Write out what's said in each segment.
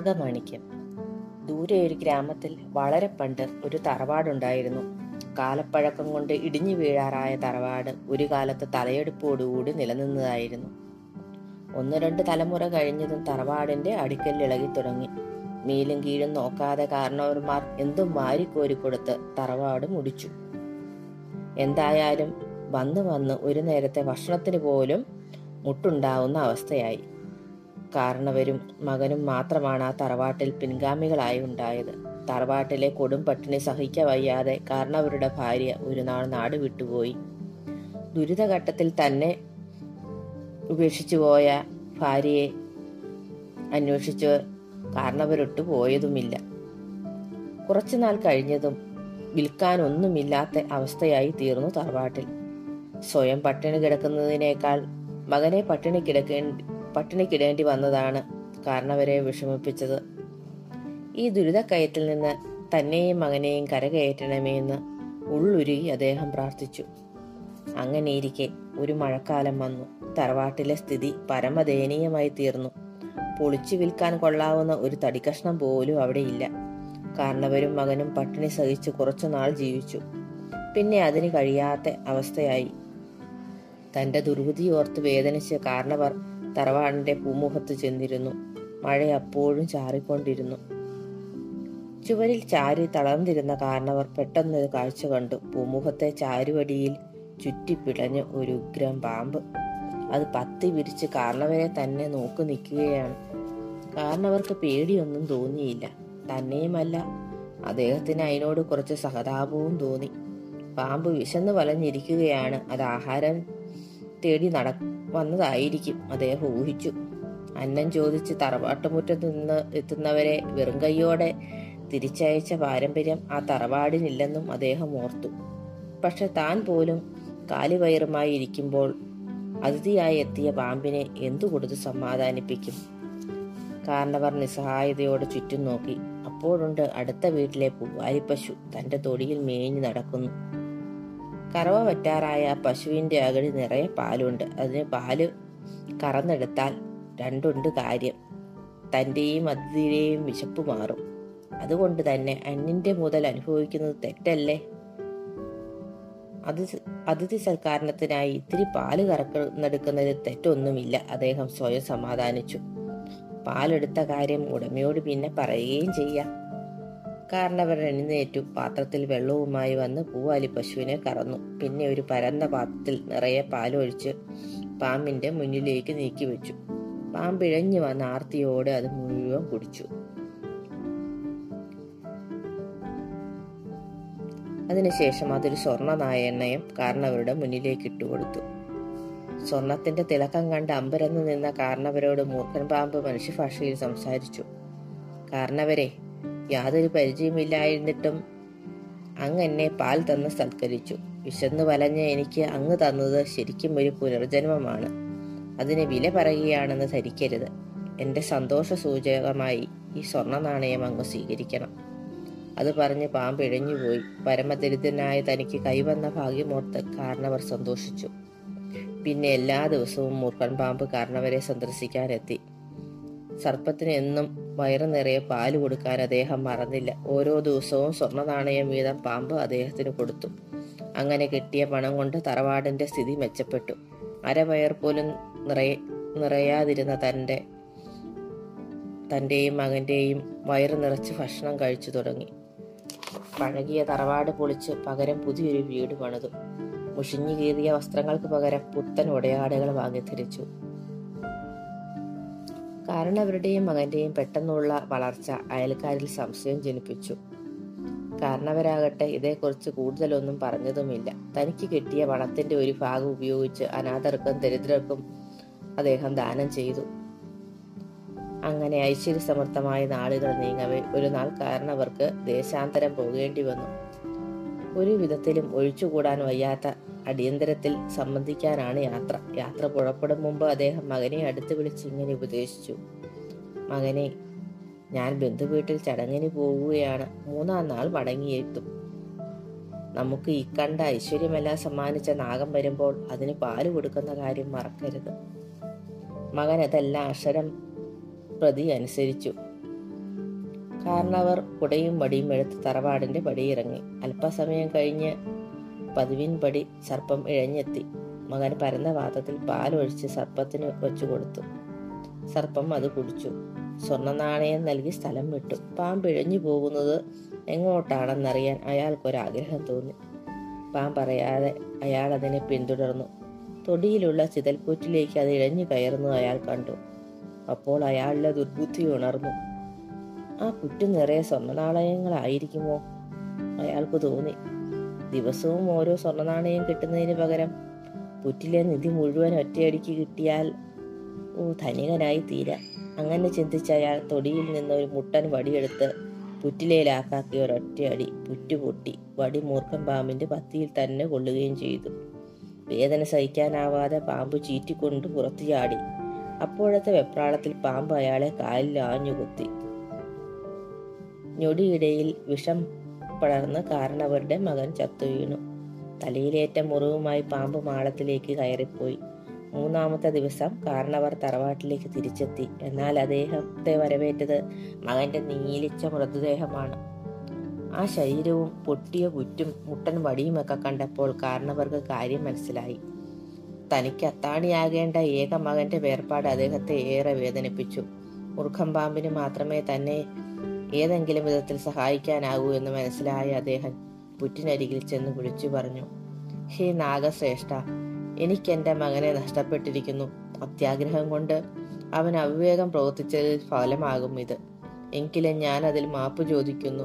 നാഗമാണിക്യം ദൂരെ ഒരു ഗ്രാമത്തിൽ വളരെ പണ്ട് ഒരു തറവാടുണ്ടായിരുന്നു. കാലപ്പഴക്കം കൊണ്ട് ഇടിഞ്ഞു വീഴാറായ തറവാട് ഒരു കാലത്ത് തലയെടുപ്പോടുകൂടി നിലനിന്നതായിരുന്നു. ഒന്ന് രണ്ട് തലമുറ കഴിഞ്ഞതും തറവാടിന്റെ അടിക്കൽ ഇളകി തുടങ്ങി. മേലും കീഴും നോക്കാതെ കാരണവന്മാർ എന്തും മാരിക്കോരി കൊടുത്ത് തറവാട് മുടിച്ചു. എന്തായാലും വന്ന് വന്ന് ഒരു നേരത്തെ ഭക്ഷണത്തിന് പോലും മുട്ടുണ്ടാവുന്ന അവസ്ഥയായി. കാരണവരും മകനും മാത്രമാണ് ആ തറവാട്ടിൽ പിൻഗാമികളായി ഉണ്ടായത് തറവാട്ടിലെ കൊടും പട്ടിണി സഹിക്ക വയ്യാതെ കാരണവരുടെ ഭാര്യ ഒരു നാൾ നാട് വിട്ടുപോയി. ദുരിതഘട്ടത്തിൽ തന്നെ ഉപേക്ഷിച്ചു പോയ ഭാര്യയെ അന്വേഷിച്ച് കാരണവരൊട്ടു പോയതുമില്ല. കുറച്ചുനാൾ കഴിഞ്ഞതും വിൽക്കാനൊന്നുമില്ലാത്ത അവസ്ഥയായി തീർന്നു തറവാട്ടിൽ. സ്വയം പട്ടിണി കിടക്കുന്നതിനേക്കാൾ മകനെ പട്ടിണി കിടക്കേണ്ടി പട്ടിണിക്കിടേണ്ടി വന്നതാണ് കാരണവരെ വിഷമിപ്പിച്ചത്. ഈ ദുരിതക്കയറ്റിൽ നിന്ന് തന്നെയും മകനെയും കരകയറ്റണമേ എന്ന് ഉള്ളുരുകി അദ്ദേഹം പ്രാർത്ഥിച്ചു. അങ്ങനെയിരിക്കെ ഒരു മഴക്കാലം വന്നു. തറവാട്ടിലെ സ്ഥിതി പരമദയനീയമായി തീർന്നു. പൊളിച്ചു വിൽക്കാൻ കൊള്ളാവുന്ന ഒരു തടിക്കഷ്ണം പോലും അവിടെയില്ല കാരണവരും മകനും പട്ടിണി സഹിച്ച് കുറച്ചു നാൾ ജീവിച്ചു. പിന്നെ അതിന് കഴിയാത്ത അവസ്ഥയായി. തന്റെ ദുർവിധി ഓർത്ത് വേദനിച്ച് കാരണവർ തറവാടിന്റെ പൂമുഖത്ത് ചെന്നിരുന്നു. മഴ അപ്പോഴും ചാറിക്കൊണ്ടിരുന്നു. ചുവരിൽ ചാരി തളർന്നിരുന്ന കാരണവർ പെട്ടെന്നൊരു കാഴ്ച കണ്ടു. പൂമുഖത്തെ ചാരുവടിയിൽ ചുറ്റിപ്പിടഞ്ഞ് ഒരു ഉഗ്രം പാമ്പ്. അത് പത്തി വിരിച്ച് കാരണവരെ തന്നെ നോക്കി നിൽക്കുകയാണ്. കാരണവർക്ക് പേടിയൊന്നും തോന്നിയില്ല. തന്നെയുമല്ല അദ്ദേഹത്തിന് അതിനോട് കുറച്ച് സഹതാപവും തോന്നി. പാമ്പ് വിശന്ന് വലഞ്ഞിരിക്കുകയാണ്. അത് ആഹാരം തേടി നട വന്നതായിരിക്കും. അദ്ദേഹം ഊഹിച്ചു. അന്നം ചോദിച്ച് തറവാട്ടുമുറ്റത്ത് നിന്ന് എത്തുന്നവരെ വെറും കൈയോടെ തിരിച്ചയച്ച പാരമ്പര്യം ആ തറവാടിനില്ലെന്നും അദ്ദേഹം ഓർത്തു. പക്ഷെ താൻ പോലും കാലിവയറുമായി ഇരിക്കുമ്പോൾ അതിഥിയായി എത്തിയ പാമ്പിനെ എന്തു കൊടുത്ത് സമാധാനിപ്പിക്കും? കാരണവർ നിസ്സഹായതയോട് ചുറ്റും നോക്കി. അപ്പോഴുണ്ട് അടുത്ത വീട്ടിലെ പൂവാലിപ്പശു തന്റെ തൊടിയിൽ മേഞ്ഞു നടക്കുന്നു. കറവ പറ്റാറായ പശുവിന്റെ അകടി നിറയെ പാലുണ്ട്. അതിന് പാൽ കറന്നെടുത്താൽ രണ്ടുണ്ട് കാര്യം. തന്റെയും അതിഥിയുടെയും വിശപ്പ് മാറും. അതുകൊണ്ട് തന്നെ അന്യന്റെ മുതൽ അനുഭവിക്കുന്നത് തെറ്റല്ലേ? അതിഥി അതിഥി സൽക്കാരണത്തിനായി ഇത്തിരി പാൽ കറക്കുന്നെടുക്കുന്നതിൽ തെറ്റൊന്നുമില്ല. അദ്ദേഹം സ്വയം സമാധാനിച്ചു. പാലെടുത്ത കാര്യം ഉടമയോട് പിന്നെ പറയുകയും ചെയ്യാം. കാരണവർ എഴുന്നേറ്റു. പാത്രത്തിൽ വെള്ളവുമായി വന്ന് പൂവാലി പശുവിനെ കറന്നു. പിന്നെ ഒരു പരന്ന പാത്രത്തിൽ നിറയെ പാലൊഴിച്ച് പാമ്പിന്റെ മുന്നിലേക്ക് നീക്കി വെച്ചു പാമ്പിഴഞ്ഞു വന്ന ആർത്തിയോടെ അത് മുഴുവൻ കുടിച്ചു. അതിനുശേഷം അതൊരു സ്വർണ നായെണ്ണയും കാരണവരുടെ മുന്നിലേക്ക് ഇട്ടുകൊടുത്തു. സ്വർണത്തിന്റെ തിളക്കം കണ്ട് അമ്പരന്ന് നിന്ന കാരണവരോട് മൂർഖൻ പാമ്പ് മനുഷ്യഭാഷയിൽ സംസാരിച്ചു. കാരണവരെ യാതൊരു പരിചയമില്ലായിരുന്നിട്ടും അങ്ങ് എന്നെ പാൽ തന്ന് സൽക്കരിച്ചു. വിശന്നു വലഞ്ഞ എനിക്ക് അങ്ങ് തന്നത് ശരിക്കും ഒരു പുനർജന്മമാണ്. അതിന് വില പറയുകയാണെന്ന് ധരിക്കരുത്. എന്റെ സന്തോഷ സൂചകമായി ഈ സ്വർണ നാണയം അങ്ങ് സ്വീകരിക്കണം. അത് പറഞ്ഞ് പാമ്പ് ഇഴഞ്ഞുപോയി. പരമദരിദ്രനായ തനിക്ക് കൈവന്ന ഭാഗ്യമോർത്ത് കാരണവർ സന്തോഷിച്ചു. പിന്നെ എല്ലാ ദിവസവും മൂർക്കൻ പാമ്പ് കാരണവരെ സന്ദർശിക്കാനെത്തി. സർപ്പത്തിന് എന്നും വയറു നിറയെ പാൽ കൊടുക്കാൻ അദ്ദേഹം മറന്നില്ല. ഓരോ ദിവസവും സ്വർണ നാണയം വീതം പാമ്പ് അദ്ദേഹത്തിന് കൊടുത്തു. അങ്ങനെ കിട്ടിയ പണം കൊണ്ട് തറവാടിന്റെ സ്ഥിതി മെച്ചപ്പെട്ടു. അരവയർ പോലും നിറയെ നിറയാതിരുന്ന തന്റെ തന്റെയും മകന്റെയും വയറ് നിറച്ച് ഭക്ഷണം കഴിച്ചു തുടങ്ങി. പഴകിയ തറവാട് പൊളിച്ച് പകരം പുതിയൊരു വീട് പണിതു. മുഷിഞ്ഞു കീറിയ വസ്ത്രങ്ങൾക്ക് പകരം പുത്തൻ ഉടയാടകൾ വാങ്ങി ധരിച്ചു. കാരണവരുടെയും മകന്റെയും പെട്ടെന്നുള്ള വളർച്ച അയൽക്കാരിൽ സംശയം ജനിപ്പിച്ചു. കാരണവരാകട്ടെ ഇതേക്കുറിച്ച് കൂടുതലൊന്നും പറഞ്ഞതുമില്ല. തനിക്ക് കിട്ടിയ പണത്തിന്റെ ഒരു ഭാഗം ഉപയോഗിച്ച് അനാഥർക്കും ദരിദ്രർക്കും അദ്ദേഹം ദാനം ചെയ്തു. അങ്ങനെ ഐശ്വര്യസമൃദ്ധമായ നാളുകൾ നീങ്ങവേ ഒരു നാൾ കാരണവർക്ക് ദേശാന്തരം പോകേണ്ടി വന്നു. ഒരു വിധത്തിലും ഒഴിച്ചുകൂടാൻ വയ്യാത്ത അടിയന്തരത്തിൽ സംബന്ധിക്കാനാണ് യാത്ര. യാത്ര പുറപ്പെടും മുമ്പ് അദ്ദേഹം മകനെ അടുത്ത് വിളിച്ച് ഇങ്ങനെ ഉപദേശിച്ചു. മകനെ ഞാൻ ബന്ധുവീട്ടിൽ ചടങ്ങിന് പോവുകയാണ്. മൂന്നാം നാൾ മടങ്ങിയെത്തും. നമുക്ക് ഈ കണ്ട ഐശ്വര്യമെല്ലാം സമ്മാനിച്ച നാഗം വരുമ്പോൾ അതിന് പാൽ കൊടുക്കുന്ന കാര്യം മറക്കരുത്. മകൻ അതെല്ലാം അക്ഷരം പ്രതി അനുസരിച്ചു. കാരണവർ കുടയും വടിയും എടുത്ത് തറവാടിന്റെ പടിയിറങ്ങി. അല്പസമയം കഴിഞ്ഞ് പതിവിൻ പടി സർപ്പം ഇഴഞ്ഞെത്തി. മകൻ പരന്ന പാത്രത്തിൽ പാലൊഴിച്ച് സർപ്പത്തിന് വെച്ചു കൊടുത്തു സർപ്പം അത് കുടിച്ചു. സ്വർണ നാണയം നൽകി സ്ഥലം വിട്ടു. പാമ്പ് ഇഴഞ്ഞു പോകുന്നത് എങ്ങോട്ടാണെന്നറിയാൻ അയാൾക്കൊരാഗ്രഹം തോന്നി. പാമ്പ് പാമ്പറയാതെ അയാൾ അതിനെ പിന്തുടർന്നു. തൊടിയിലുള്ള ചിതൽപ്പൂറ്റിലേക്ക് അത് ഇഴഞ്ഞു കയറുന്നു അയാൾ കണ്ടു. അപ്പോൾ അയാളുടെ ദുർബുദ്ധി ഉണർന്നു. ആ പുറ്റു നിറയെ സ്വർണനാണയങ്ങളായിരിക്കുമോ? അയാൾക്ക് തോന്നി. ദിവസവും ഓരോ സ്വർണനാണയം കിട്ടുന്നതിന് പകരം പുറ്റിലെ നിധി മുഴുവൻ ഒറ്റയടിക്ക് കിട്ടിയാൽ ഓ ധനികനായി തീരാം അങ്ങനെ ചിന്തിച്ച അയാൾ തൊടിയിൽ നിന്ന് ഒരു മുട്ടൻ വടിയെടുത്ത് പുറ്റിലയിലാക്കാക്കിയ ഒരൊറ്റയടി പുറ്റു പൊട്ടി വടി മൂർഖൻ പാമ്പിന്റെ പത്തിയിൽ തന്നെ കൊള്ളുകയും ചെയ്തു. വേദന സഹിക്കാനാവാതെ പാമ്പ് ചീറ്റിക്കൊണ്ട് പുറത്തു ചാടി. അപ്പോഴത്തെ വെപ്രാളത്തിൽ പാമ്പ് അയാളെ കാലിൽ ആഞ്ഞുകുത്തി. ഞൊടിയിടയിൽ വിഷം പടർന്ന് കാരണവരുടെ മകൻ ചത്തു വീണു. തലയിലേറ്റ മുറിവുമായി പാമ്പ് മാളത്തിലേക്ക് കയറിപ്പോയി. മൂന്നാമത്തെ ദിവസം കാരണവർ തറവാട്ടിലേക്ക് തിരിച്ചെത്തി. എന്നാൽ അദ്ദേഹത്തെ വരവേറ്റത് മകന്റെ നീലിച്ച മൃതദേഹമാണ്. ആ ശരീരവും പൊട്ടിയ കുറ്റും മുട്ടൻ വടിയുമൊക്കെ കണ്ടപ്പോൾ കാരണവർക്ക് കാര്യം മനസ്സിലായി. തനിക്ക് അത്താണിയാകേണ്ട ഏക മകന്റെ വേർപാട് അദ്ദേഹത്തെ ഏറെ വേദനിപ്പിച്ചു. മുറുഖം പാമ്പിന് മാത്രമേ തന്നെ ഏതെങ്കിലും വിധത്തിൽ സഹായിക്കാനാകൂ എന്ന് മനസ്സിലായ അദ്ദേഹം പുറ്റിനരികിൽ ചെന്ന് വിളിച്ചു പറഞ്ഞു ഹേ നാഗശ്രേഷ്ഠ എനിക്ക് എന്റെ മകനെ നഷ്ടപ്പെട്ടിരിക്കുന്നു. അത്യാഗ്രഹം കൊണ്ട് അവൻ അവിവേകം പ്രവർത്തിച്ചതിൽ ഫലമാകും ഇത്. എങ്കിലും ഞാൻ അതിൽ മാപ്പ് ചോദിക്കുന്നു.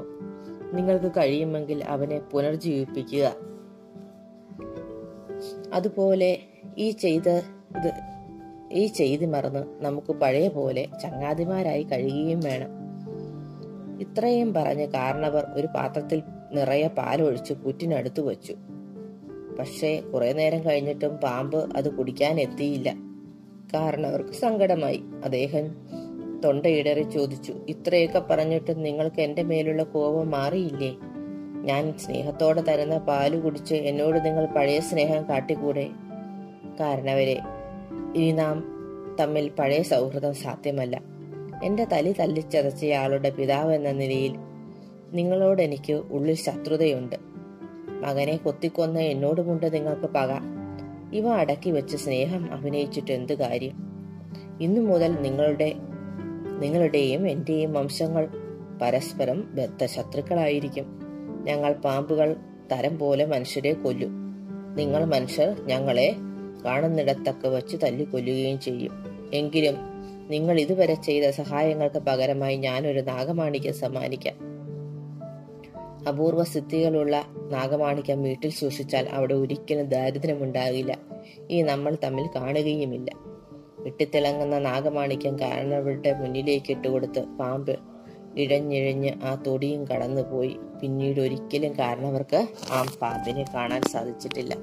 നിങ്ങൾക്ക് കഴിയുമെങ്കിൽ അവനെ പുനർജീവിപ്പിക്കുക. അതുപോലെ ഈ ചെയ്ത് ഇത് ഈ ചെയ്തി മറന്ന് നമുക്ക് പഴയ പോലെ ചങ്ങാതിമാരായി കഴിയുകയും വേണം. ഇത്രയും പറഞ്ഞ് കാരണവർ ഒരു പാത്രത്തിൽ നിറയെ പാലൊഴിച്ച് പുറ്റിനടുത്ത് വച്ചു. പക്ഷേ കുറെ നേരം കഴിഞ്ഞിട്ടും പാമ്പ് അത് കുടിക്കാൻ എത്തിയില്ല കാരണവർക്ക് സങ്കടമായി. അദ്ദേഹം തൊണ്ടയിടറി ചോദിച്ചു ഇത്രയൊക്കെ പറഞ്ഞിട്ടും നിങ്ങൾക്ക് എന്റെ മേലുള്ള കോപം മാറിയില്ലേ? ഞാൻ സ്നേഹത്തോടെ തരുന്ന പാൽ കുടിച്ച് എന്നോട് നിങ്ങൾ പഴയ സ്നേഹം കാട്ടിക്കൂടെ? കാരണവരെ ഇനി നാം തമ്മിൽ പഴയ സൗഹൃദം സാധ്യമല്ല. എന്റെ തലി തല്ലിച്ചതച്ചയാളുടെ പിതാവ് എന്ന നിലയിൽ നിങ്ങളോട് എനിക്ക് ഉള്ളിൽ ശത്രുതയുണ്ട്. മകനെ കൊത്തിക്കൊന്ന എന്നോടുമുണ്ട് നിങ്ങൾക്ക് പക. ഇവ അടക്കി വെച്ച് സ്നേഹം അഭിനയിച്ചിട്ട് എന്ത് കാര്യം? ഇന്നു മുതൽ നിങ്ങളുടെ നിങ്ങളുടെയും എന്റെയും വംശങ്ങൾ പരസ്പരം ബദ്ധ ശത്രുക്കളായിരിക്കും. ഞങ്ങൾ പാമ്പുകൾ തരം പോലെ മനുഷ്യരെ കൊല്ലും. നിങ്ങൾ മനുഷ്യർ ഞങ്ങളെ കാണുന്നിടത്തൊക്കെ വച്ച് തല്ലിക്കൊല്ലുകയും ചെയ്യും. എങ്കിലും നിങ്ങൾ ഇതുവരെ ചെയ്ത സഹായങ്ങൾക്ക് പകരമായി ഞാനൊരു നാഗമാണിക്യം സമ്മാനിക്കാം. അപൂർവ സിദ്ധികളുള്ള നാഗമാണിക്യം വീട്ടിൽ സൂക്ഷിച്ചാൽ അവിടെ ഒരിക്കലും ദാരിദ്ര്യമുണ്ടാകില്ല. ഈ നമ്മൾ തമ്മിൽ കാണുകയുമില്ല. വെട്ടിത്തിളങ്ങുന്ന നാഗമാണിക്യം കാരണവരുടെ മുന്നിലേക്ക് ഇട്ടുകൊടുത്ത് പാമ്പ് ഇഴഞ്ഞിഴഞ്ഞ് ആ തൊടിയും കടന്നുപോയി. പിന്നീട് ഒരിക്കലും കാരണവർക്ക് ആ പാമ്പിനെ കാണാൻ സാധിച്ചിട്ടില്ല.